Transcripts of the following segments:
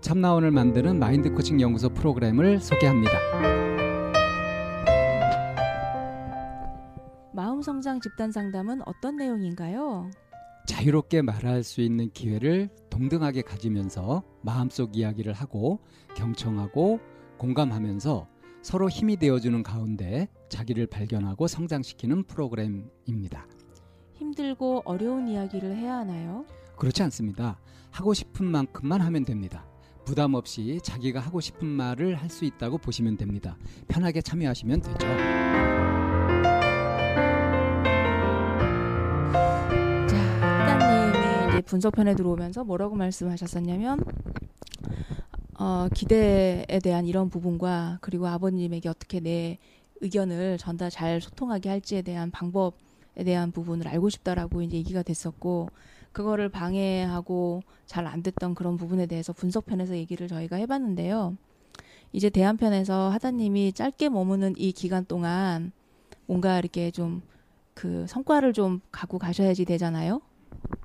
참나원을 만드는 마인드 코칭 연구소 프로그램을 소개합니다. 마음 성장 집단 상담은 어떤 내용인가요? 자유롭게 말할 수 있는 기회를 동등하게 가지면서 마음속 이야기를 하고 경청하고 공감하면서 서로 힘이 되어주는 가운데 자기를 발견하고 성장시키는 프로그램입니다. 힘들고 어려운 이야기를 해야 하나요? 그렇지 않습니다. 하고 싶은 만큼만 하면 됩니다. 부담 없이 자기가 하고 싶은 말을 할 수 있다고 보시면 됩니다. 편하게 참여하시면 되죠. 자, 하다님이 이제 분석편에 들어오면서 뭐라고 말씀하셨었냐면 어, 기대에 대한 이런 부분과 그리고 아버님에게 어떻게 내 의견을 전달 잘 소통하게 할지에 대한 방법에 대한 부분을 알고 싶다라고 이제 얘기가 됐었고 그거를 방해하고 잘 안 됐던 그런 부분에 대해서 분석편에서 얘기를 저희가 해봤는데요. 이제 대안편에서 하다님이 짧게 머무는 이 기간 동안 뭔가 이렇게 좀 그 성과를 좀 갖고 가셔야지 되잖아요.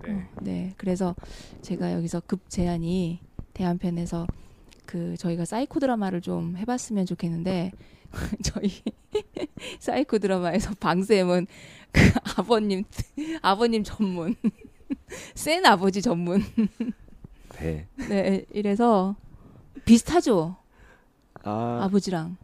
네. 네. 그래서 제가 여기서 급 제안이 대안편에서 그 저희가 사이코 드라마를 좀 해봤으면 좋겠는데 저희 사이코 드라마에서 방쌤은 그 아버님 아버님 전문 센 아버지 전문. 네. 네 이래서 비슷하죠? 아, 아버지랑.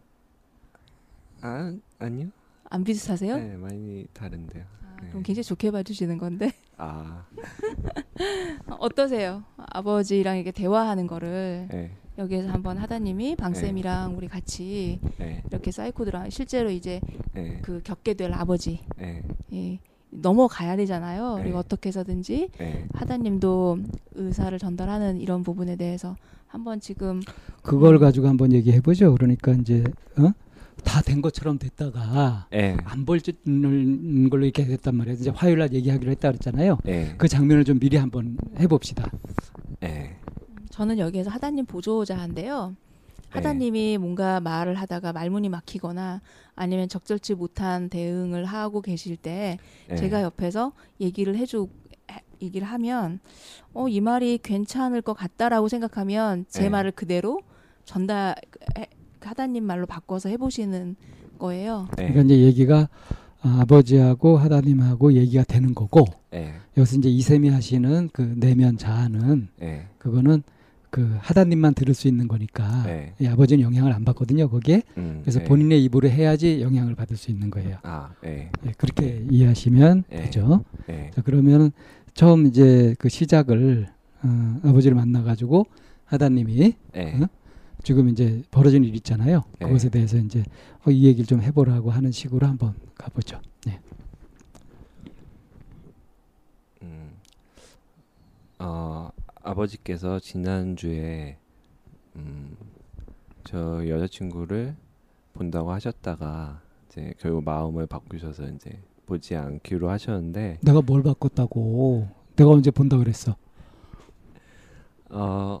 아 아니요. 안 비슷하세요? 네, 많이 다른데요. 아, 네. 그럼 굉장히 좋게 봐주시는 건데. 아, 어떠세요? 아버지랑 이렇게 대화하는 거를 네, 여기에서 한번 하다님이 방쌤이랑 우리 같이 네, 이렇게 사이코 드라마 실제로 이제 네, 그 겪게 될 아버지. 네, 예, 넘어가야 되잖아요. 네. 그리고 어떻게 해서든지 네. 하다님도 의사를 전달하는 이런 부분에 대해서 한번 지금 그걸 가지고 한번 얘기해 보죠. 그러니까 이제 어? 다된 것처럼 됐다가 네, 안 벌는 걸로 이렇게 됐단 말이에요. 이제 화요일 날 얘기하기로 했다 그랬잖아요. 네, 그 장면을 좀 미리 한번 해봅시다. 네, 저는 여기에서 하다님 보조자인데요. 하다님이 뭔가 말을 하다가 말문이 막히거나 아니면 적절치 못한 대응을 하고 계실 때 네. 제가 옆에서 얘기를 해주 해- 얘기를 하면 어 이 말이 괜찮을 것 같다라고 생각하면 제 네. 말을 그대로 전달 해- 하다님 말로 바꿔서 해보시는 거예요. 네, 그러니까 이제 얘기가 아, 아버지하고 하다님하고 얘기가 되는 거고 네, 여기서 이제 이세미 하시는 그 내면 자아는 네, 그거는 그 하다님만 들을 수 있는 거니까 네. 이 아버지는 영향을 안 받거든요 거기에 음, 그래서 네. 본인의 입으로 해야지 영향을 받을 수 있는 거예요. 아, 네, 예, 그렇게 이해하시면 네. 되죠. 네, 자 그러면 처음 이제 그 시작을 어, 아버지를 만나 가지고 하다님이 네, 응? 지금 이제 벌어진 일 있잖아요. 네. 그것에 대해서 이제 어, 이 얘기를 좀 해보라고 하는 식으로 한번 가보죠. 네. 음, 어, 아버지께서 지난주에 음, 저 여자친구를 본다고 하셨다가 이제 결국 마음을 바꾸셔서 이제 보지 않기로 하셨는데 내가 뭘 바꿨다고? 내가 언제 본다 그랬어? 어,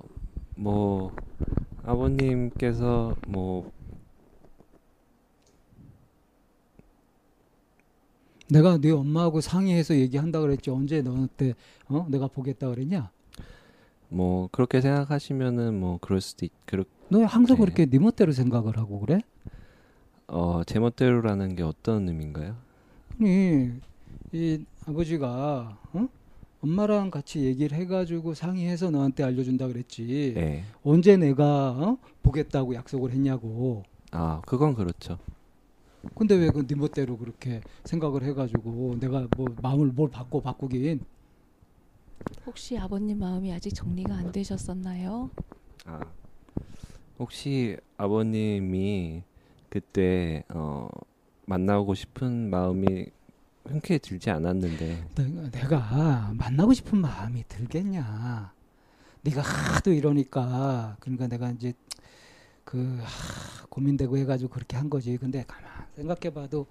뭐 아버님께서 뭐 내가 네 엄마하고 상의해서 얘기한다 그랬지 언제 너한테 어 내가 보겠다 그랬냐? 뭐 그렇게 생각하시면은 뭐 그럴 수도 있. 그렇 너 항상 네. 그렇게 네 멋대로 생각을 하고 그래? 어 제 멋대로라는 게 어떤 의미인가요? 아니 이 아버지가 어? 엄마랑 같이 얘기를 해가지고 상의해서 너한테 알려준다 그랬지. 네. 언제 내가 어? 보겠다고 약속을 했냐고. 아 그건 그렇죠. 근데 왜 그 네 멋대로 그렇게 생각을 해가지고 내가 뭐 마음을 뭘 바꿔 바꾸긴 혹시 아버님 마음이 아직 정리가 안 되셨었나요? 아 혹시 아버님이 그때 어 만나고 싶은 마음이 흔쾌히 들지 않았는데 내가, 내가 만나고 싶은 마음이 들겠냐. 네가 하도 이러니까 그러니까 내가 이제 그 하, 고민되고 해가지고 그렇게 한 거지. 근데 가만 생각해봐도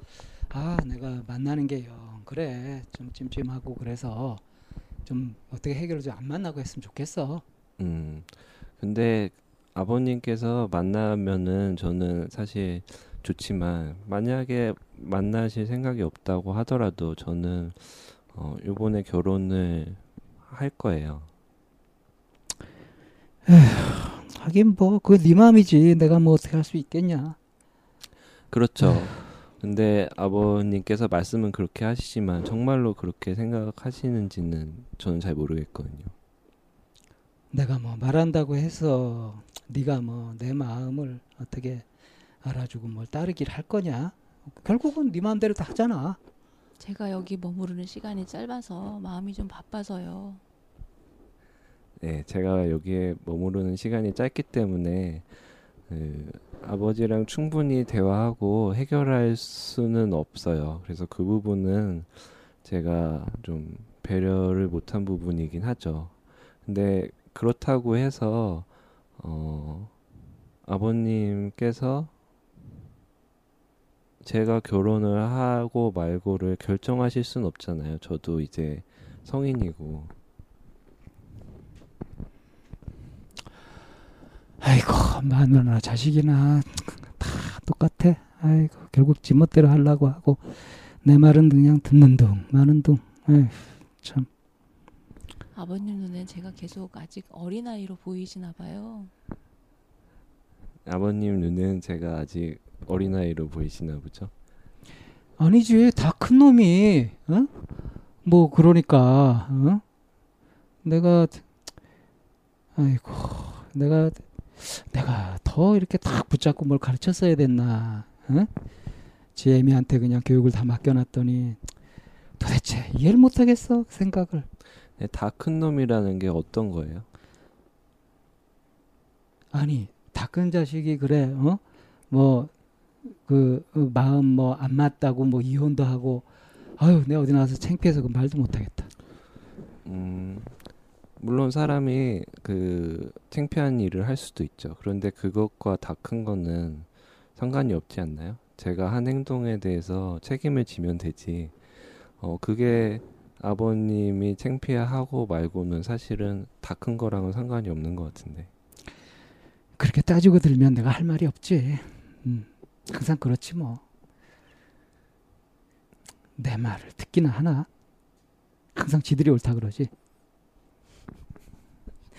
아 내가 만나는 게요 그래 좀 찜찜하고 그래서 좀 어떻게 해결을 좀 안 만나고 했으면 좋겠어. 음 근데 아버님께서 만나면은 저는 사실 좋지만 만약에 만나실 생각이 없다고 하더라도 저는 어 요번에 결혼을 할 거예요. 하긴 뭐 그거 네 마음이지. 내가 뭐 어떻게 할 수 있겠냐. 그렇죠. 근데 아버님께서 말씀은 그렇게 하시지만 정말로 그렇게 생각하시는지는 저는 잘 모르겠거든요. 내가 뭐 말한다고 해서 네가 뭐 내 마음을 어떻게 알아주고 뭘 따르기를 할 거냐? 결국은 네 마음대로 다 하잖아. 제가 여기 머무르는 시간이 짧아서 마음이 좀 바빠서요. 네, 제가 여기에 머무르는 시간이 짧기 때문에 그 아버지랑 충분히 대화하고 해결할 수는 없어요. 그래서 그 부분은 제가 좀 배려를 못한 부분이긴 하죠. 근데 그렇다고 해서 어 아버님께서 제가 결혼을 하고 말고를 결정하실 순 없잖아요. 저도 이제 성인이고 아이고 마누나 자식이나 다 똑같아. 아이고 결국 지멋대로 하려고 하고 내 말은 그냥 듣는 둥 마는 둥. 에휴 참. 아버님 눈엔 제가 계속 아직 어린 아이로 보이시나 봐요. 아버님 눈엔 제가 아직 어린 아이로 보이시나 보죠? 아니지 다 큰 놈이 어? 뭐 그러니까 어? 내가 아이고 내가 내가 더 이렇게 딱 붙잡고 뭘 가르쳤어야 됐나 어? 지혜미한테 그냥 교육을 다 맡겨놨더니 도대체 이해를 못하겠어 그 생각을 네, 다큰 놈이라는 게 어떤 거예요? 아니 다 큰 자식이 그래 어? 뭐그 마음 뭐 안 맞다고 뭐 이혼도 하고 아유 내가 어디 나와서 창피해서 그 말도 못하겠다 음, 물론 사람이 그 창피한 일을 할 수도 있죠. 그런데 그것과 다 큰 거는 상관이 없지 않나요? 제가 한 행동에 대해서 책임을 지면 되지. 어, 그게 아버님이 창피하고 말고는 사실은 다 큰 거랑은 상관이 없는 것 같은데. 그렇게 따지고 들면 내가 할 말이 없지. 음, 항상 그렇지 뭐. 내 말을 듣기는 하나. 항상 지들이 옳다 그러지.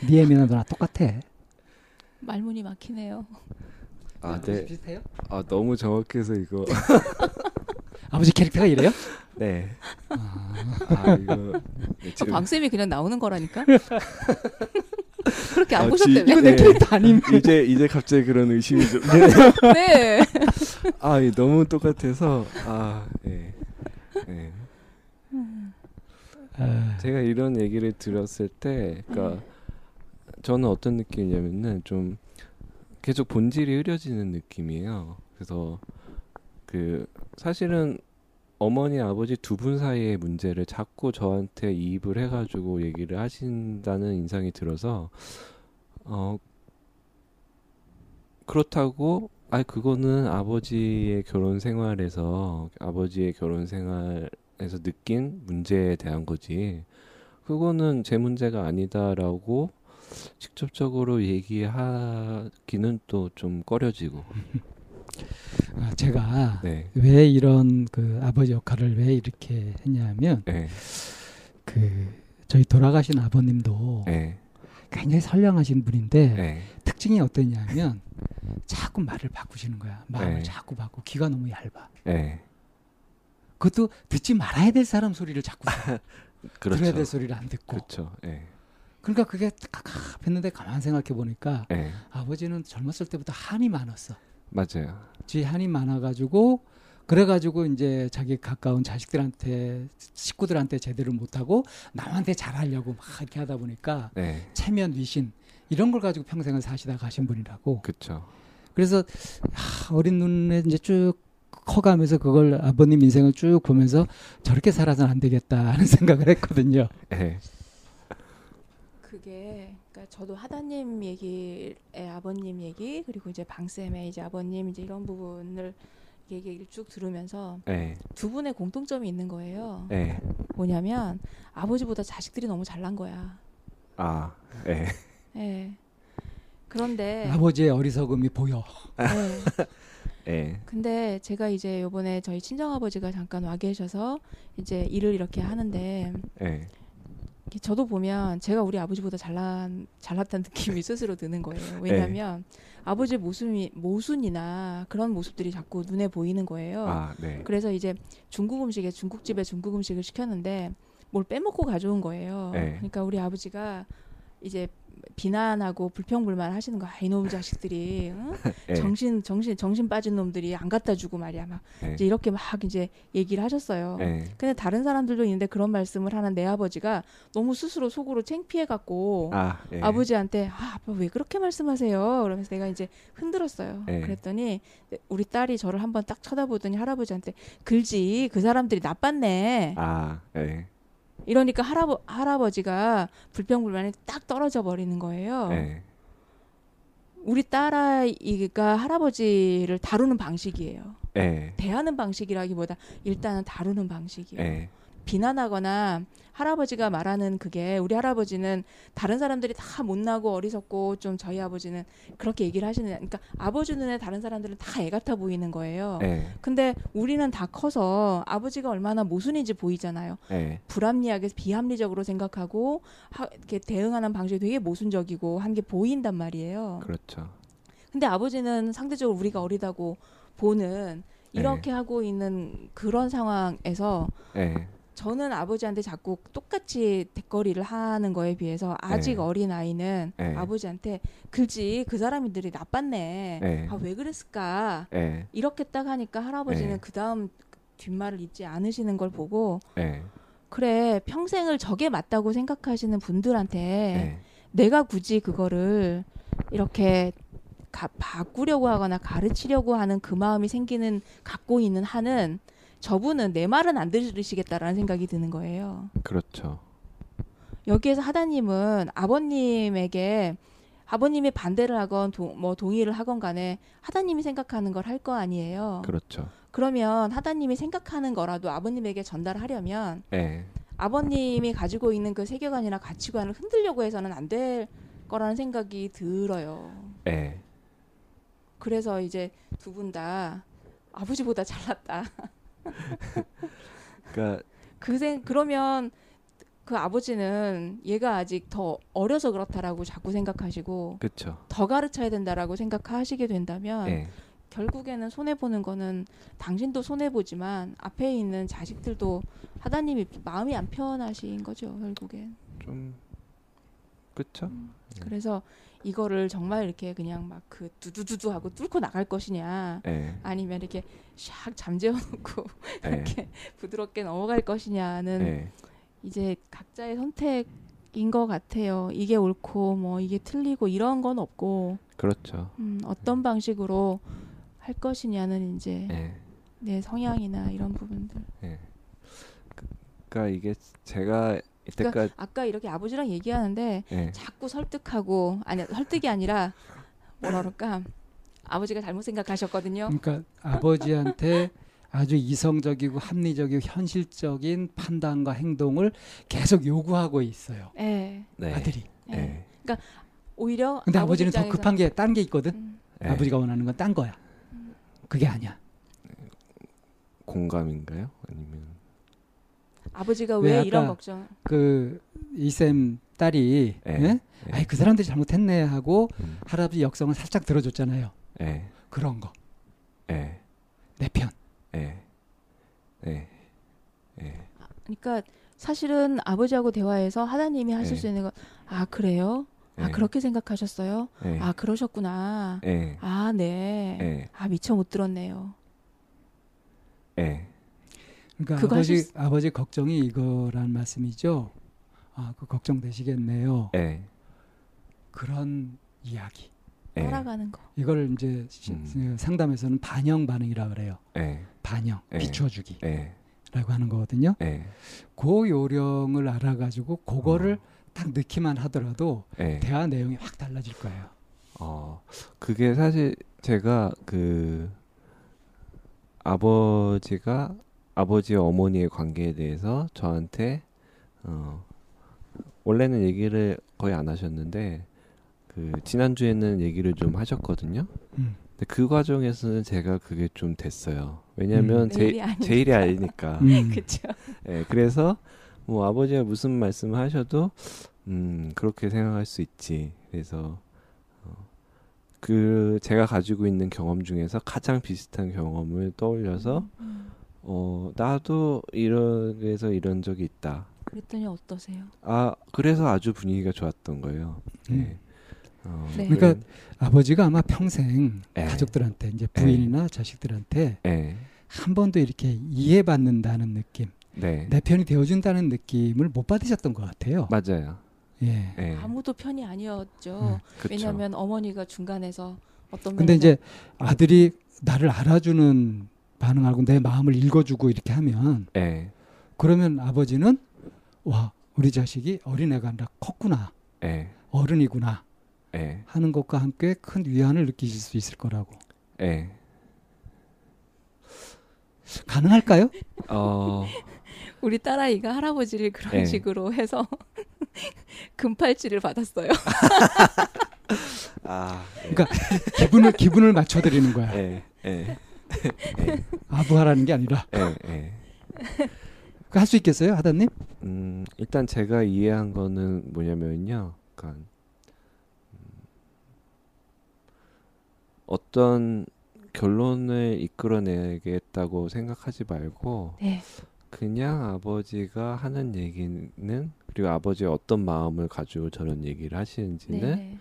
네 애미나 너나 똑같아. 말문이 막히네요. 아, 네. 비슷해요? 아, 너무 정확해서 이거. 아버지 캐릭터가 이래요? 네. 아, 아, 이거. 네, 그 지금- 방쌤이 그냥 나오는 거라니까. 그렇게 안 아? 지- 이거 내 네. 캐릭터 아님. 이제 이제 갑자기 그런 의심이 좀. 네. 아, 이 너무 똑같아서 아, 예. 예. 아, 제가 이런 얘기를 들었을 때, 그러니까 저는 어떤 느낌이냐면은 좀 계속 본질이 흐려지는 느낌이에요. 그래서 그 사실은 어머니 아버지 두 분 사이의 문제를 자꾸 저한테 이입을 해가지고 얘기를 하신다는 인상이 들어서 어 그렇다고 아 그거는 아버지의 결혼 생활에서 아버지의 결혼 생활에서 느낀 문제에 대한 거지 그거는 제 문제가 아니다라고 직접적으로 얘기하기는 또 좀 꺼려지고 아, 제가 네. 왜 이런 그 아버지 역할을 왜 이렇게 했냐면 네. 그 저희 돌아가신 아버님도 네. 굉장히 선량하신 분인데 네. 특징이 어떠냐면 자꾸 말을 바꾸시는 거야. 마음을 네. 자꾸 바꾸 귀가 너무 얇아. 네. 그것도 듣지 말아야 될 사람 소리를 자꾸 들어. 그렇죠. 들어야 될 소리를 안 듣고. 그렇죠. 네. 그러니까 그게 깝깝했는데 가만 생각해 보니까 네. 아버지는 젊었을 때부터 한이 많았어. 맞아요. 쥐 한이 많아가지고 그래가지고 이제 자기 가까운 자식들한테 식구들한테 제대로 못하고 남한테 잘하려고 막 이렇게 하다 보니까 네. 체면 위신 이런 걸 가지고 평생을 사시다 가신 분이라고. 그렇죠. 그래서 하, 어린 눈에 이제 쭉 커가면서 그걸 아버님 인생을 쭉 보면서 저렇게 살아서는 안 되겠다 하는 생각을 했거든요. 네. 그게 그러니까 저도 하다님 얘기의 아버님 얘기 그리고 이제 방쌤의 이제 아버님 이제 이런 부분을 얘기를 쭉 들으면서 네. 두 분의 공통점이 있는 거예요. 네. 뭐냐면 아버지보다 자식들이 너무 잘난 거야. 아. 네. 예. 그런데 아버지의 어리석음이 보여. 예. 네. 근데 제가 이제 요번에 저희 친정 아버지가 잠깐 와 계셔서 이제 일을 이렇게 하는데 네. 저도 보면 제가 우리 아버지보다 잘난 잘났다는 느낌이 스스로 드는 거예요. 왜냐하면 아버지의 모습이 모순이나 그런 모습들이 자꾸 눈에 보이는 거예요. 아, 네. 그래서 이제 중국 음식에 중국집에 중국 음식을 시켰는데 뭘 빼먹고 가져온 거예요. 네. 그러니까 우리 아버지가 이제 비난하고 불평불만 하시는 거야. 이놈 자식들이 응? 네. 정신 정신 정신 빠진 놈들이 안 갖다 주고 말이야. 막 네. 이제 이렇게 막 이제 얘기를 하셨어요. 네. 근데 다른 사람들도 있는데 그런 말씀을 하는 내 아버지가 너무 스스로 속으로 창피해 갖고 아, 네. 아버지한테 아 아빠 왜 그렇게 말씀하세요? 그러면서 내가 이제 흔들었어요. 네. 그랬더니 우리 딸이 저를 한번 딱 쳐다보더니 할아버지한테 글지 그 사람들이 나빴네. 아, 네. 이러니까 할아버 할아버지가 불평불만이 딱 떨어져 버리는 거예요. 네. 우리 딸아이가 할아버지를 다루는 방식이에요. 네. 대하는 방식이라기보다 일단은 다루는 방식이에요. 네. 비난하거나 할아버지가 말하는 그게 우리 할아버지는 다른 사람들이 다 못나고 어리석고 좀 저희 아버지는 그렇게 얘기를 하시는 그러니까 아버지 눈에 다른 사람들은 다 애 같아 보이는 거예요. 네. 근데 우리는 다 커서 아버지가 얼마나 모순인지 보이잖아요. 네. 불합리하게 비합리적으로 생각하고 하, 이렇게 대응하는 방식이 되게 모순적이고 한 게 보인단 말이에요. 그렇죠. 근데 아버지는 상대적으로 우리가 어리다고 보는 이렇게 하고 있는 그런 상황에서 네. 저는 아버지한테 자꾸 똑같이 대거리를 하는 거에 비해서 아직 네. 어린 아이는 네. 아버지한테 글지 그 사람들이 나빴네. 네. 아왜 그랬을까? 네. 이렇게 딱 하니까 할아버지는 네. 그 다음 뒷말을 잊지 않으시는 걸 보고 네. 그래 평생을 저게 맞다고 생각하시는 분들한테 네. 내가 굳이 그거를 이렇게 가, 바꾸려고 하거나 가르치려고 하는 그 마음이 생기는 갖고 있는 한은 저분은 내 말은 안 들으시겠다라는 생각이 드는 거예요. 그렇죠. 여기에서 하다님은 아버님에게 아버님이 반대를 하건 도, 뭐 동의를 하건 간에 하다님이 생각하는 걸 할 거 아니에요. 그렇죠. 그러면 하다님이 생각하는 거라도 아버님에게 전달하려면 네. 아버님이 가지고 있는 그 세계관이나 가치관을 흔들려고 해서는 안 될 거라는 생각이 들어요. 네. 그래서 이제 두 분 다 아버지보다 잘났다. 그러니까 그생 그러면 그 아버지는 얘가 아직 더 어려서 그렇다라고 자꾸 생각하시고 그렇죠. 더 가르쳐야 된다라고 생각하시게 된다면 네. 결국에는 손해 보는 거는 당신도 손해 보지만 앞에 있는 자식들도 하다님이 마음이 안 편하신 거죠 결국엔. 좀 그렇죠. 음. 그래서 이거를 정말 이렇게 그냥 막 그 두두두두 하고 뚫고 나갈 것이냐 네. 아니면 이렇게 샥 잠재워 놓고 네. 이렇게 부드럽게 넘어갈 것이냐는 네. 이제 각자의 선택인 것 같아요. 이게 옳고 뭐 이게 틀리고 이런 건 없고 그렇죠. 음, 어떤 방식으로 할 것이냐는 이제 네. 내 성향이나 이런 부분들. 그러니까 이게 제가 이때까지 아까 이렇게 아버지랑 얘기하는데 네. 자꾸 설득하고 아니 설득이 아니라 뭐라 그럴까 아버지가 잘못 생각하셨거든요. 그러니까 아버지한테 아주 이성적이고 합리적이고 현실적인 판단과 행동을 계속 요구하고 있어요. 예. 네. 아들이. 예. 네. 오히려 근데 아버지 아버지는 더 입장에서- 급한 게 딴 게 있거든. 음, 네. 아버지가 원하는 건 딴 거야. 그게 아니야. 공감인가요? 아니면 아버지가 왜 이런 걱정? 그 이쌤 딸이 예. 예? 예. 아이 그 사람들이 잘못했네 하고 음. 할아버지 역성을 살짝 들어줬잖아요. 예. 그런 거. 예. 내 편. 예. 예. 예. 그러니까 사실은 아버지하고 대화해서 하나님이 하실 네. 수 있는 건 아 그래요? 아 예. 그렇게 생각하셨어요? 예. 아 그러셨구나. 예. 아 네. 예. 아 미처 못 들었네요. 예. 그러니까 그거 아버지 하실 수- 아버지 걱정이 이거란 말씀이죠. 아, 그 걱정되시겠네요. 예. 그런 이야기. 예. 따라가는 거. 이걸 이제 시- 음. 상담에서는 반영 반응이라 그래요. 예. 반영, 예. 비춰주기 라고 예. 하는 거거든요. 예. 그 요령을 알아가지고 그거를 어. 딱 넣기만 하더라도 예. 대화 내용이 확 달라질 거예요. 어, 그게 사실 제가 그 아버지가 아버지와 어머니의 관계에 대해서 저한테 어, 원래는 얘기를 거의 안 하셨는데 그 지난주에는 얘기를 좀 하셨거든요. 음. 근데 그 과정에서는 제가 그게 좀 됐어요. 왜냐면 음. 제, 내 일이 아니니까. 제 일이 아니니까. 음. 그렇죠. 예, 그래서 뭐 아버지가 무슨 말씀을 하셔도 음 그렇게 생각할 수 있지. 그래서 어, 그 제가 가지고 있는 경험 중에서 가장 비슷한 경험을 떠올려서 음. 어 나도 이런에서 이런 적이 있다. 그랬더니 어떠세요? 아 그래서 아주 분위기가 좋았던 거예요. 음. 예. 어, 네. 그러니까 아버지가 아마 평생 예. 가족들한테 이제 부인이나 자식들한테 예, 한 번도 이렇게 이해받는다는 느낌, 네, 내 편이 되어준다는 느낌을 못 받으셨던 것 같아요. 맞아요. 예. 예, 아무도 편이 아니었죠. 음, 그쵸. 왜냐하면 어머니가 중간에서 어떤 근데 이제 아들이 나를 알아주는 반응하고 내 마음을 읽어주고 이렇게 하면 예, 그러면 아버지는 와 우리 자식이 어린애가 아니라 컸구나. 예, 어른이구나. 예, 하는 것과 함께 큰 위안을 느끼실 수 있을 거라고. 예. 가능할까요? 어, 우리 딸아이가 할아버지를 그런 네. 식으로 해서 금팔찌를 받았어요. 아, 예, 그러니까 기분을 기분을 맞춰드리는 거야. 예, 예, 아부하라는 게 아니라 예, 예. 할수 있겠어요 하다님? 음, 일단 제가 이해한 거는 뭐냐면요. 그러니까 음, 어떤 결론을 이끌어내겠다고 생각하지 말고 네. 그냥 아버지가 하는 얘기는 그리고 아버지의 어떤 마음을 가지고 저런 얘기를 하시는지는 네.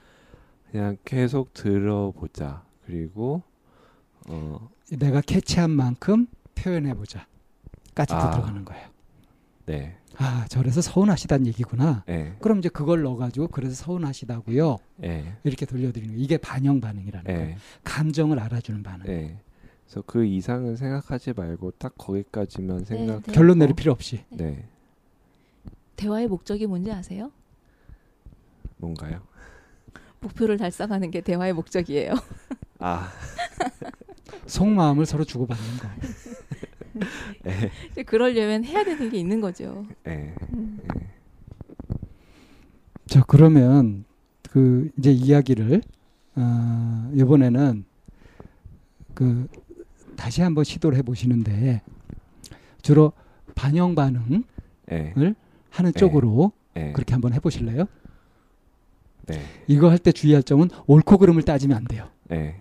그냥 계속 들어보자. 그리고 어, 내가 캐치한 만큼 표현해 보자 까지도 아. 들어가는 거예요 네, 아 저래서 서운하시다는 얘기구나 예, 그럼 이제 그걸 넣어가지고 그래서 서운하시다고요 예, 이렇게 돌려드리는 거 이게 반영 반응이라는 거예요 예. 감정을 알아주는 반응 네. 그래서 그 이상은 생각하지 말고 딱 거기까지만 생각. 네. 결론 내릴 필요 없이 네. 대화의 목적이 뭔지 아세요? 뭔가요? 목표를 달성하는 게 대화의 목적이에요. 아, 속마음을 서로 주고받는 거 예, 이제 그러려면 해야 되는 게 있는 거죠. 예, 음. 자 그러면 그 이제 이야기를 어, 이번에는 그 다시 한번 시도를 해보시는데 주로 반영 반응을 예, 하는 네. 쪽으로 예. 그렇게 한번 해보실래요? 네, 이거 할 때 주의할 점은 옳고 그름을 따지면 안 돼요. 예,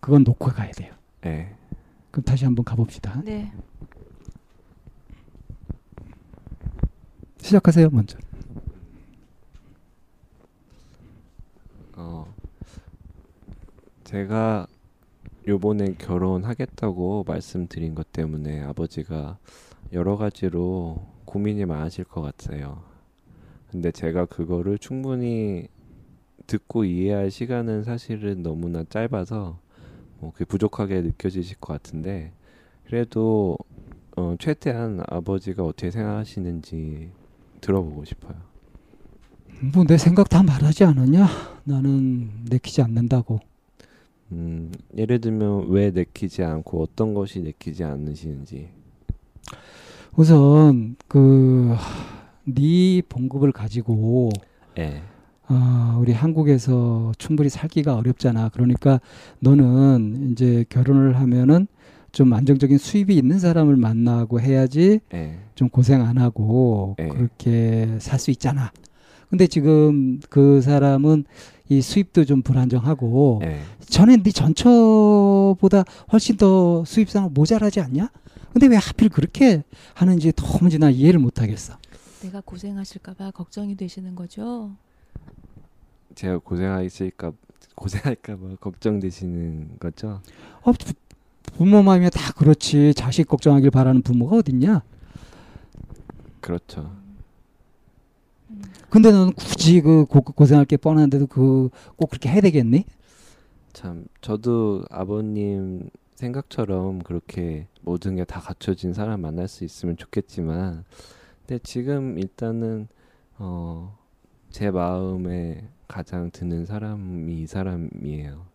그건 놓고 가야 돼요. 예. 그럼 다시 한번 가봅시다. 네. 시작하세요 먼저. 어, 제가 요번에 결혼하겠다고 말씀드린 것 때문에 아버지가 여러 가지로 고민이 많으실 것 같아요. 근데 제가 그거를 충분히 듣고 이해할 시간은 사실은 너무나 짧아서 뭐 그게 부족하게 느껴지실 것 같은데 그래도 어, 최대한 아버지가 어떻게 생각하시는지 들어보고 싶어요. 뭐 내 생각 다 말하지 않았냐? 나는 내키지 않는다고. 음, 예를 들면 왜 내키지 않고 어떤 것이 내키지 않으시는지. 우선 그 네 봉급을 가지고 예. 아, 우리 한국에서 충분히 살기가 어렵잖아. 그러니까 너는 이제 결혼을 하면은 좀 안정적인 수입이 있는 사람을 만나고 해야지 예. 좀 고생 안 하고 네. 그렇게 살 수 있잖아. 근데 지금 그 사람은 이 수입도 좀 불안정하고 예. 전에 네 전처보다 훨씬 더 수입상 모자라지 않냐? 근데 왜 하필 그렇게 하는지 도무지 나 이해를 못 하겠어. 내가 고생하실까봐 걱정이 되시는 거죠? 제가 고생하실까 고생할까 봐 걱정되시는 거죠? 어, 부- 부모 마음이 다 그렇지. 자식 걱정하길 바라는 부모가 어딨냐? 그렇죠. 근데 너는 굳이 그 고, 고생할 게 뻔한데도 그 꼭 그렇게 해야 되겠니? 참 저도 아버님 생각처럼 그렇게 모든 게 다 갖춰진 사람 만날 수 있으면 좋겠지만 근데 지금 일단은 어 제 마음에 가장 드는 사람이 이 사람이에요.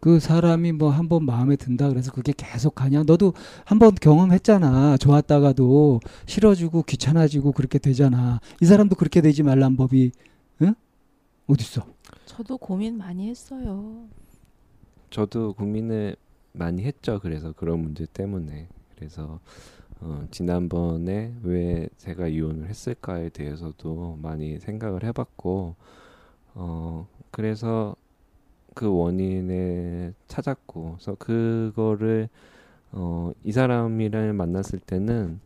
그 사람이 뭐 한 번 마음에 든다 그래서 그게 계속 가냐? 너도 한 번 경험했잖아. 좋았다가도 싫어지고 귀찮아지고 그렇게 되잖아. 이 사람도 그렇게 되지 말란 법이 응? 어딨어? 저도 고민 많이 했어요. 저도 고민을 많이 했죠. 그래서 그런 문제 때문에 그래서 어, 지난번에 왜 제가 이혼을 했을까에 대해서도 많이 생각을 해봤고 어, 그래서 그 원인을 찾았고 그래서 그거를 어, 이 사람이랑 만났을 때는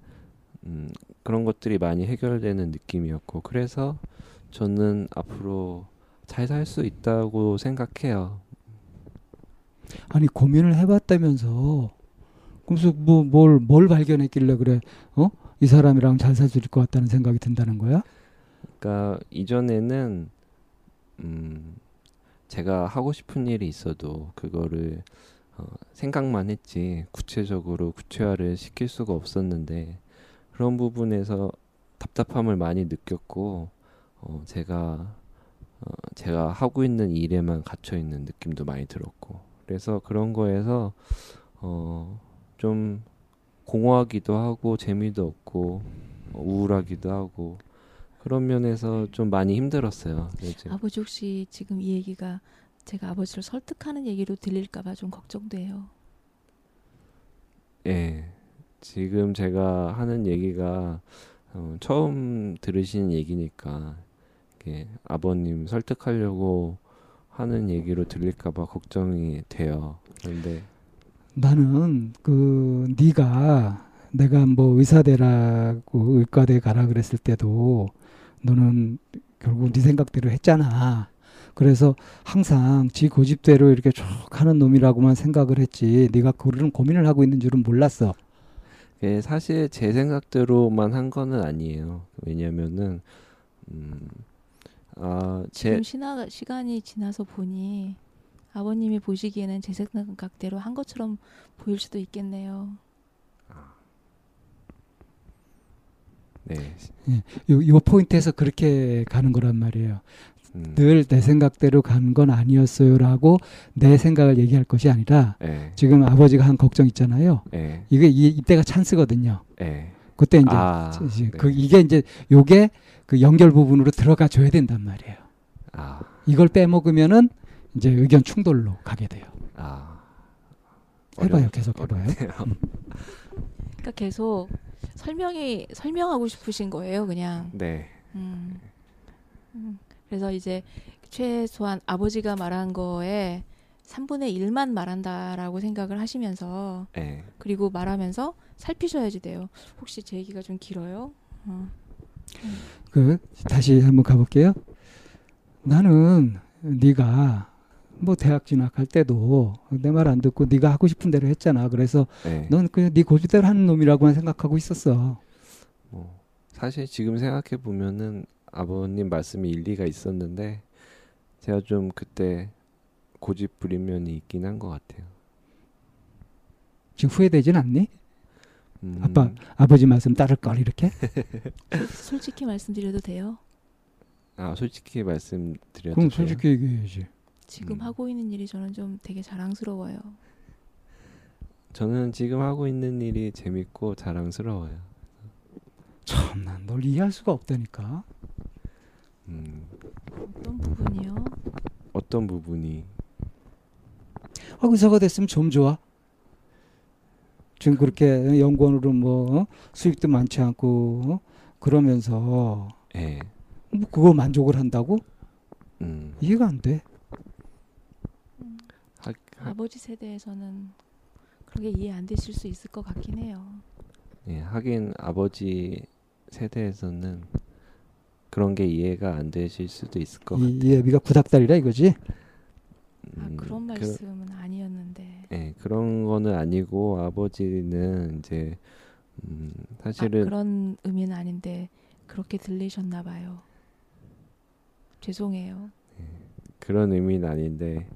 음, 그런 것들이 많이 해결되는 느낌이었고 그래서 저는 앞으로 잘 살 수 있다고 생각해요. 아니 고민을 해봤다면서 그래서 뭐뭘 뭘 발견했길래 그래? 어? 이 사람이랑 잘 있을 것 같다는 생각이 든다는 거야? 그러니까 이전에는 음 제가 하고 싶은 일이 있어도 그거를 어, 생각만 했지 구체적으로 구체화를 시킬 수가 없었는데 그런 부분에서 답답함을 많이 느꼈고 어, 제가 어, 제가 하고 있는 일에만 갇혀 있는 느낌도 많이 들었고 그래서 그런 거에서 어, 좀 공허하기도 하고 재미도 없고 어, 우울하기도 하고 그런 면에서 좀 많이 힘들었어요. 요즘. 아버지 혹시 지금 이 얘기가 제가 아버지를 설득하는 얘기로 들릴까봐 좀 걱정돼요. 예. 지금 제가 하는 얘기가 어, 처음 들으시는 얘기니까 아버님 설득하려고 하는 얘기로 들릴까봐 걱정이 돼요. 그런데 나는 그 네가 내가 뭐 의사대라고 의과대 가라 그랬을 때도 너는 결국 네 생각대로 했잖아. 그래서 항상 지 고집대로 이렇게 쭉 하는 놈이라고만 생각을 했지. 네가 그런 고민을 하고 있는 줄은 몰랐어. 예, 사실 제 생각대로만 한 거는 아니에요. 왜냐면은 음, 아, 제 지금 시나, 시간이 지나서 보니 아버님이 보시기에는 제 생각대로 한 것처럼 보일 수도 있겠네요. 네. 요, 요 포인트에서 그렇게 가는 거란 말이에요. 음, 늘내 생각대로 간 건 아니었어요라고 내 생각을 얘기할 것이 아니라 예. 지금 아버지가 한 걱정 있잖아요. 예. 이게 이, 이때가 찬스거든요. 예. 그때 이제 아, 이제 네. 그 이게 이제 요게 그 연결 부분으로 들어가 줘야 된단 말이에요. 아. 이걸 빼먹으면은 이제 의견 충돌로 가게 돼요. 아. 해봐요, 계속 해봐요. 어렵네요. 그러니까 계속 설명이 설명하고 싶으신 거예요, 그냥. 네. 음. 음. 그래서 이제 최소한 아버지가 말한 거에 3분의 1만 말한다라고 생각을 하시면서 예. 그리고 말하면서 살피셔야지 돼요. 혹시 제 얘기가 좀 길어요? 어. 그 다시 한번 가볼게요. 나는 네가 뭐 대학 진학할 때도 내 말 안 듣고 네가 하고 싶은 대로 했잖아. 그래서 예. 넌 그냥 네 고집대로 하는 놈이라고만 생각하고 있었어. 뭐 사실 지금 생각해 보면은 아버님 말씀이 일리가 있었는데 제가 좀 그때 고집 부린 면이 있긴 한 것 같아요. 지금 후회되진 않니? 음, 아빠 아버지 말씀 따를 걸 이렇게? 솔직히 말씀드려도 돼요? 아 솔직히 말씀드려도 그럼 돼요? 솔직히 얘기해야지. 지금 음. 하고 있는 일이 저는 좀 되게 자랑스러워요. 저는 지금 하고 있는 일이 재밌고 자랑스러워요. 참, 난 널 이해할 수가 없다니까. 음, 어떤 부분이요? 어떤 부분이 아, 의사가 됐으면 좀 좋아. 지금 그렇게 연구원으로 뭐 어? 수입도 많지 않고 어? 그러면서 예. 뭐 그거 만족을 한다고 음. 이해가 안 돼. 하, 하, 아버지 세대에서는 그런 게 이해 안 되실 수 있을 것 같긴 해요. 예, 하긴 아버지 세대에서는 그런 게 이해가 안 되실 수도 있을 것 같아요. 이, 이 애비가 구닥다리라 이거지. 아, 음, 그런 그- 말씀은 아니었는데. 예, 그런 거는 아니고 아버지는 이제 음, 아, 사실은 그런 의미는 아닌데 그렇게 들리셨나 봐요. 죄송해요. 그런 의미는 아닌데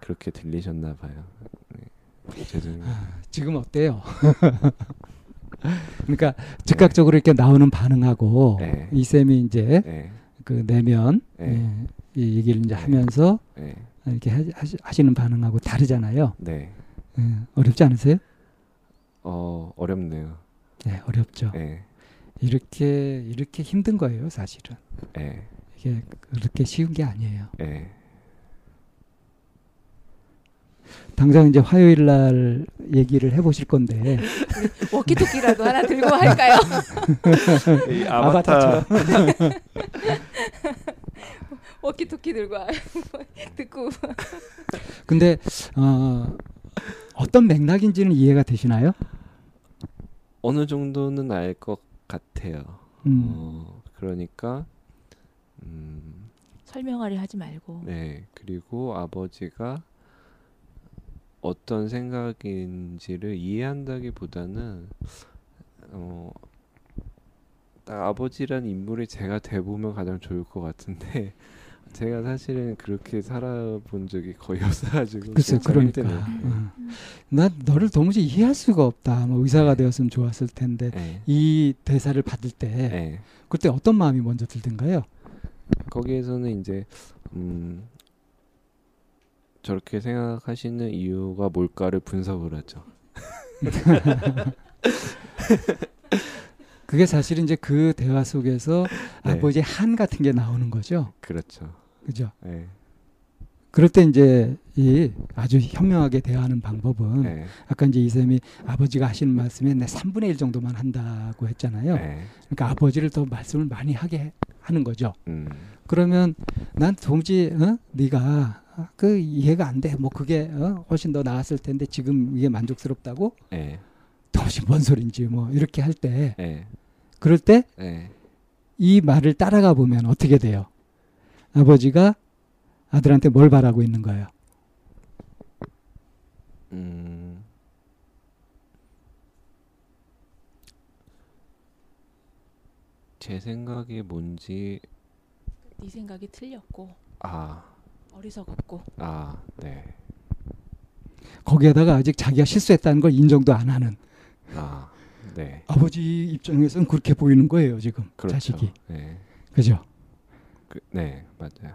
그렇게 들리셨나 봐요. 네, 죄송해요. 지금 어때요? 그러니까 즉각적으로 이렇게 나오는 반응하고 네. 이 쌤이 이제 예, 그 내면 네. 예, 이 얘기를 이제 하면서 예, 이렇게 하, 하시- 하시 는 반응하고 다르잖아요. 네. 예, 어렵지 않으세요? 어 어렵네요. 네, 어렵죠. 예, 이렇게 이렇게 힘든 거예요, 사실은. 예, 이게 그렇게 쉬운 게 아니에요. 예. 당장 이제 화요일 날 얘기를 해보실 건데 워키토키라도 하나 들고 할까요? 이 아바타처럼. 워키토키 들고. 듣고 근데 어, 어떤 맥락인지는 이해가 되시나요? 어느 정도는 알 것 같아요. 음, 어, 그러니까 음, 설명하려 하지 말고 네. 그리고 아버지가 어떤 생각인지를 이해한다기보다는 어, 딱 아버지란 인물이 제가 돼보면 가장 좋을 것 같은데 제가 사실은 그렇게 살아본 적이 거의 없어가지고 글쎄 참 그러니까. 어. 난 너를 도무지 이해할 수가 없다. 뭐 의사가 되었으면 좋았을 텐데 네. 이 대사를 받을 때 네. 그때 어떤 마음이 먼저 들던가요? 거기에서는 이제 음, 저렇게 생각하시는 이유가 뭘까를 분석을 하죠. 그게 사실 이제 그 대화 속에서 네. 아버지의 한 같은 게 나오는 거죠. 그렇죠. 그죠? 네. 그럴 때 이제 이 아주 현명하게 대화하는 방법은 네. 아까 이제 이쌤이 아버지가 하시는 말씀에 내 3분의 1 정도만 한다고 했잖아요. 네. 그러니까 아버지를 더 말씀을 많이 하게 하는 거죠. 음. 그러면 난 도무지 어? 네가 그 이해가 안 돼. 뭐 그게 어? 훨씬 더 나았을 텐데 지금 이게 만족스럽다고? 네. 도무지 뭔 소린지 뭐 이렇게 할때 네. 그럴 때이 네. 말을 따라가 보면 어떻게 돼요? 아버지가 아들한테 뭘 바라고 있는 거예요? 음. 제 생각이 뭔지 네 생각이 틀렸고 아, 어리석었고 아, 네. 거기에다가 아직 자기가 실수했다는 걸 인정도 안 하는 아, 네. 아버지 입장에서는 그렇게 보이는 거예요 지금 그렇죠. 자식이 네. 그죠? 그, 네, 맞아요.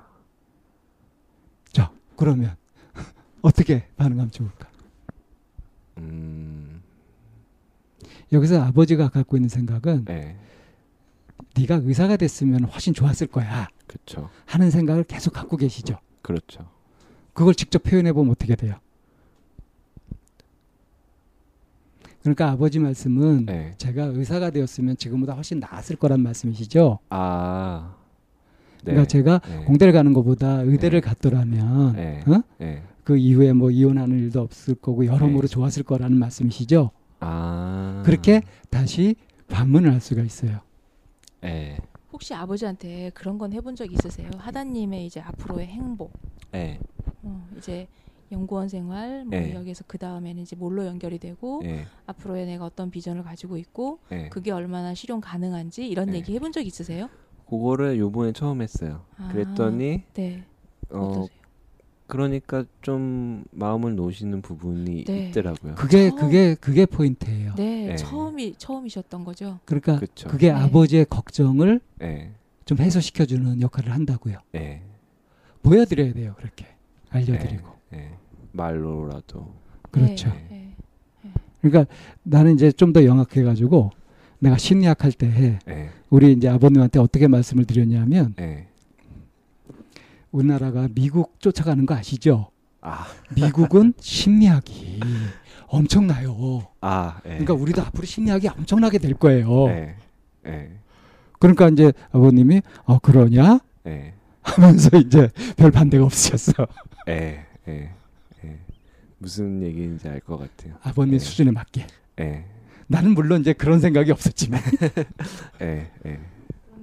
자 그러면 어떻게 반응하면 좋을까? 음. 여기서 아버지가 갖고 있는 생각은 네. 네가 의사가 됐으면 훨씬 좋았을 거야 그렇죠. 하는 생각을 계속 갖고 계시죠. 그렇죠. 그걸 직접 표현해 보면 어떻게 돼요? 그러니까 아버지 말씀은 네. 제가 의사가 되었으면 지금보다 훨씬 나았을 거란 말씀이시죠. 아. 네. 그러니까 제가 네. 공대를 가는 것보다 의대를 네. 갔더라면 네. 어? 네. 그 이후에 뭐 이혼하는 일도 없을 거고 여러모로 네. 좋았을 거라는 말씀이시죠. 아. 그렇게 다시 반문을 할 수가 있어요. 네. 혹시 아버지한테 그런 건 해본 적 있으세요? 하다님의 이제 앞으로의 행복, 네. 어, 이제 연구원 생활, 뭐 네. 여기서 그 다음에는 이제 뭘로 연결이 되고 네. 앞으로의 내가 어떤 비전을 가지고 있고 네. 그게 얼마나 실현 가능한지 이런 네. 얘기 해본 적 있으세요? 그거를 요번에 처음 했어요. 아, 그랬더니 네 어 어떠세요? 그러니까 좀 마음을 놓으시는 부분이 네. 있더라고요. 그게 처음- 그게 그게 포인트예요. 네, 네. 처음이 처음이셨던 거죠. 그러니까 그쵸. 그게 네. 아버지의 걱정을 네. 좀 해소시켜 주는 역할을 한다고요. 네. 보여 드려야 돼요. 그렇게 알려 드리고. 네. 말로라도. 그렇죠. 네, 네. 그러니까 나는 이제 좀 더 영악해 가지고 내가 심리학 할때 네. 우리 이제 아버님한테 어떻게 말씀을 드렸냐면 네. 우리나라가 미국 쫓아가는 거 아시죠? 아, 미국은 심리학이 엄청나요. 아, 예. 그러니까 우리도 앞으로 심리학이 엄청나게 될 거예요. 예. 예. 그러니까 이제 아버님이 어 그러냐 예. 하면서 이제 별 반대가 없으셨어. 예. 예. 예. 무슨 얘기인지 알 것 같아요. 아버님 네. 수준에 맞게. 예. 나는 물론 이제 그런 생각이 없었지만 예. 예.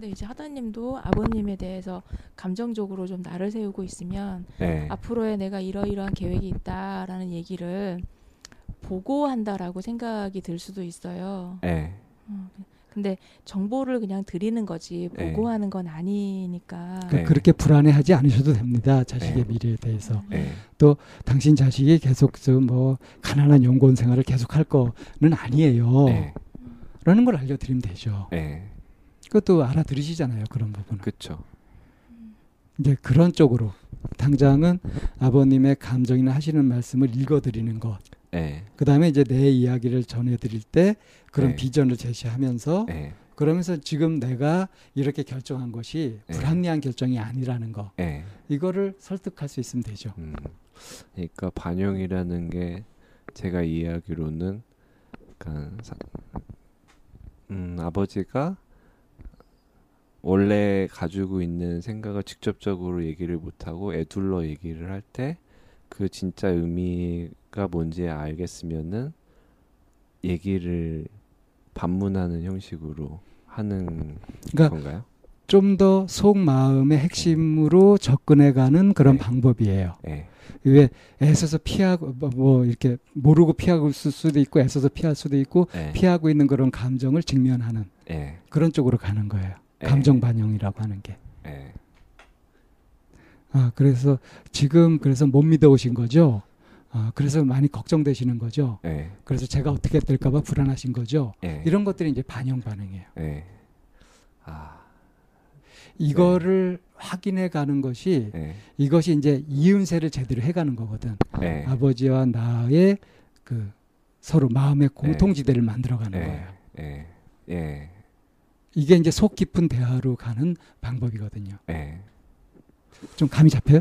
그런데 이제 하다님도 아버님에 대해서 감정적으로 좀 나를 세우고 있으면 예. 앞으로의 내가 이러이러한 계획이 있다라는 얘기를 보고한다라고 생각이 들 수도 있어요. 예. 어, 근데 정보를 그냥 드리는 거지 네. 보고하는 건 아니니까. 네. 그렇게 불안해하지 않으셔도 됩니다. 자식의 네. 미래에 대해서. 예. 당신 자식이 계속 저뭐 가난한 연구원 생활을 계속 할 거는 아니에요. 예. 라는 걸 알려드리면 되죠. 예. 그것도 알아들으시잖아요. 그런 부분은. 그쵸. 이제 그런 쪽으로 당장은 아버님의 감정이나 하시는 말씀을 읽어드리는 것. 예. 그 다음에 이제 내 이야기를 전해드릴 때 그런 네. 비전을 제시하면서 예. 그러면서 지금 내가 이렇게 결정한 것이 네. 불합리한 결정이 아니라는 거. 예. 이거를 설득할 수 있으면 되죠. 음. 그러니까 반영이라는 게 제가 이해하기로는 그러니까 사- 음, 아버지가 원래 가지고 있는 생각을 직접적으로 얘기를 못하고 애둘러 얘기를 할 때 그 진짜 의미가 뭔지 알겠으면은 얘기를 반문하는 형식으로 하는 그러니까 건가요? 좀 더 속마음의 핵심으로 접근해가는 그런 네. 방법이에요. 예. 왜 애써서 피하고 뭐- 뭐 이렇게 모르고 피하고 있을 수도 있고 애써서 피할 수도 있고 예. 피하고 있는 그런 감정을 직면하는 예. 그런 쪽으로 가는 거예요. 예. 감정 반영이라고 하는 게. 예. 아 그래서 지금 그래서 못 믿어 오신 거죠. 아 그래서 많이 걱정되시는 거죠. 예. 그래서 제가 어떻게 될까봐 불안하신 거죠. 예. 이런 것들이 이제 반영 반응이에요. 예. 아. 이거를 확인해 가는 것이 예. 이것이 이제 이윤세를 제대로 해 가는 거거든. 예. 아버지와 나의 그 서로 마음의 공통지대를 만들어 가는 예. 거예요. 예. 예. 이게 이제 속 깊은 대화로 가는 방법이거든요. 예. 좀 감이 잡혀요?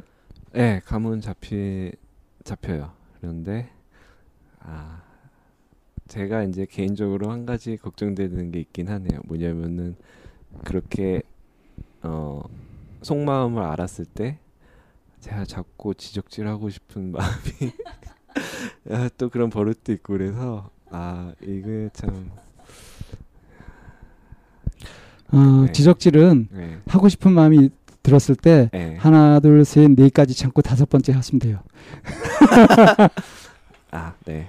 예, 감은 잡히 잡혀요. 그런데 아 제가 이제 개인적으로 한 가지 걱정되는 게 있긴 하네요. 뭐냐면은 그렇게 어 속마음을 알았을 때 제가 자꾸 지적질하고 싶은 마음이 아, 또 그런 버릇도 있고 그래서 아 이게 참 어, 네. 지적질은 예, 하고 싶은 마음이 들었을 때 예. 하나, 둘, 셋, 넷까지 참고 다섯 번째 하시면 돼요. 아, 네.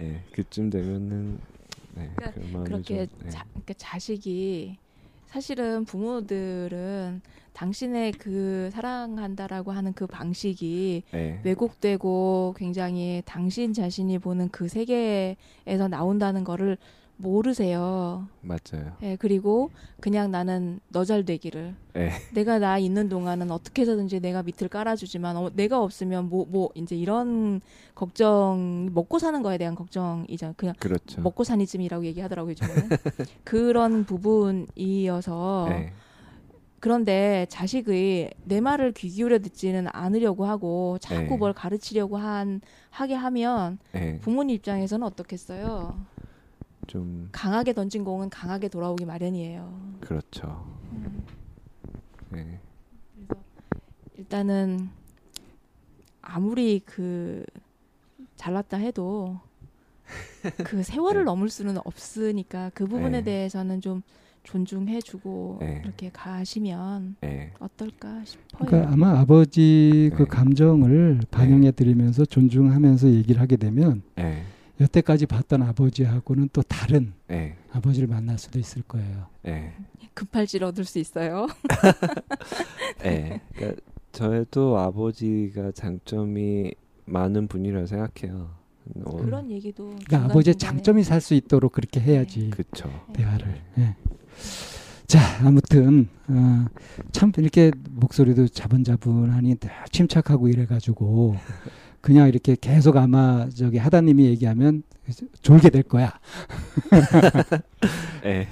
예, 그쯤 되면은 네, 그러니까 그 그렇게 좀, 네. 자, 그러니까 자식이 사실은 부모들은 당신의 그 사랑한다라고 하는 그 방식이 예, 왜곡되고 굉장히 당신 자신이 보는 그 세계에서 나온다는 거를 모르세요. 맞아요. 예, 그리고 그냥 나는 너 잘 되기를. 예, 내가 나 있는 동안은 어떻게 해서든지 내가 밑을 깔아주지만 어, 내가 없으면 뭐 뭐 이제 이런 걱정 먹고 사는 거에 대한 걱정이죠. 그냥 그렇죠. 먹고 사니즘이라고 얘기하더라고요 요즘에는 그런 부분이어서 예, 그런데 자식의 내 말을 귀 기울여 듣지는 않으려고 하고 자꾸 네. 뭘 가르치려고 한 하게 하면 예, 부모님 입장에서는 어떻겠어요? 좀 강하게 던진 공은 강하게 돌아오기 마련이에요. 그렇죠. 음, 예, 그래서 일단은 아무리 그 잘났다 해도 그 세월을 네. 넘을 수는 없으니까 그 부분에 네. 대해서는 좀 존중해주고 네. 이렇게 가시면 예, 어떨까 싶어요. 그러니까 아마 아버지 그 네. 감정을 반영해 드리면서 존중하면서 얘기를 하게 되면 예, 여태까지 봤던 아버지하고는 또 다른 예, 아버지를 만날 수도 있을 거예요. 예, 급할지를 얻을 수 있어요. 예. 그러니까 저도 아버지가 장점이 많은 분이라 생각해요. 어, 그런 얘기도 그러니까 아버지의 장점이 살 수 있도록 그렇게 해야지 그쵸. 대화를. 예. 자 아무튼 어, 참 이렇게 목소리도 자분자분하니 늘 침착하고 이래가지고 그냥 이렇게 계속 아마 저기 하다님이 얘기하면 졸게 될 거야. 예,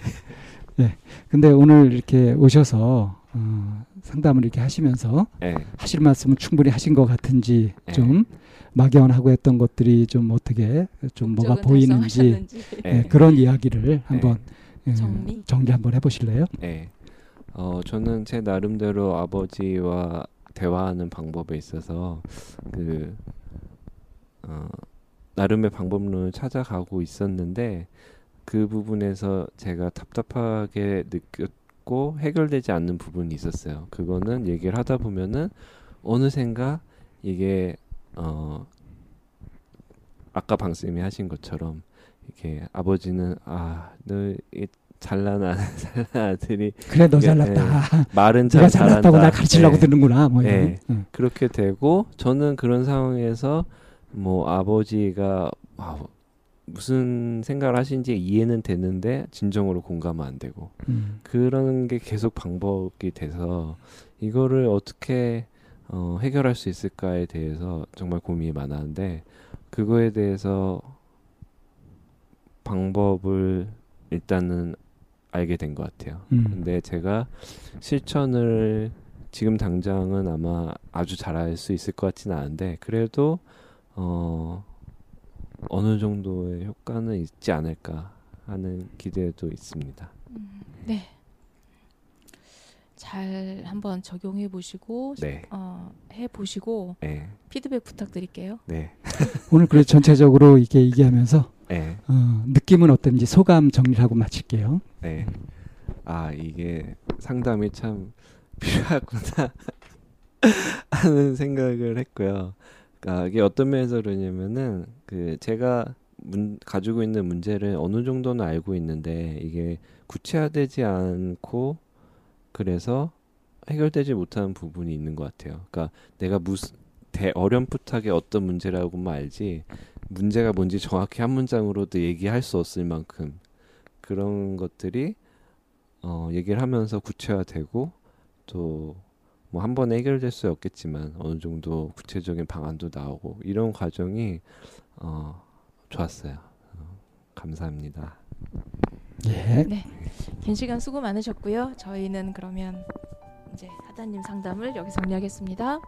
근데 오늘 이렇게 오셔서 어, 상담을 이렇게 하시면서 예. 하실 말씀은 충분히 하신 것 같은지 네. 좀 막연하고 했던 것들이 좀 어떻게 좀 뭐가 보이는지. 예, 예. 그런 이야기를 한번 예, 정리? 정리 한번 해보실래요? 예. 어, 저는 제 나름대로 아버지와 대화하는 방법에 있어서 그 어, 나름의 방법론을 찾아가고 있었는데 그 부분에서 제가 답답하게 느꼈고 해결되지 않는 부분이 있었어요. 그거는 얘기를 하다 보면은 어느샌가 이게 어 아까 방쌤이 하신 것처럼 이렇게 아버지는 아너 잘난 아, 잘난 아들이 그래 너 잘났다. 말은 참. 잘났다고 날 가르치려고 예. 드는구나. 뭐. 예. 응. 그렇게 되고 저는 그런 상황에서 뭐 아버지가 아, 무슨 생각을 하신지 이해는 되는데 진정으로 공감은 안 되고 음. 그런 게 계속 방법이 돼서 이거를 어떻게 어, 해결할 수 있을까에 대해서 정말 고민이 많았는데 그거에 대해서 방법을 일단은 알게 된 것 같아요. 음. 근데 제가 실천을 지금 당장은 아마 아주 잘할 수 있을 것 같지는 않은데 그래도 어 어느 정도의 효과는 있지 않을까 하는 기대도 있습니다. 네. 잘 한번 적용해 보시고 네, 어, 해 보시고 네, 피드백 부탁드릴게요. 네, 오늘 그래 전체적으로 이게 얘기하면서 네, 어, 느낌은 어떤지 소감 정리를 하고 마칠게요. 네. 아 이게 상담이 참 필요하구나 하는 생각을 했고요. 그러니까 이게 어떤 면에서 그러냐면은 그 제가 문, 가지고 있는 문제를 어느 정도는 알고 있는데 이게 구체화되지 않고 그래서 해결되지 못하는 부분이 있는 것 같아요. 그러니까 내가 무슨 대 어렴풋하게 어떤 문제라고만 알지 문제가 뭔지 정확히 한 문장으로도 얘기할 수 없을 만큼 그런 것들이 어, 얘기를 하면서 구체화되고 또 뭐 한 번에 해결될 수 없겠지만 어느 정도 구체적인 방안도 나오고 이런 과정이 어, 좋았어요. 어, 감사합니다. 예. 네. 긴 시간 수고 많으셨고요. 저희는 그러면 이제 하다님 상담을 여기서 정리하겠습니다.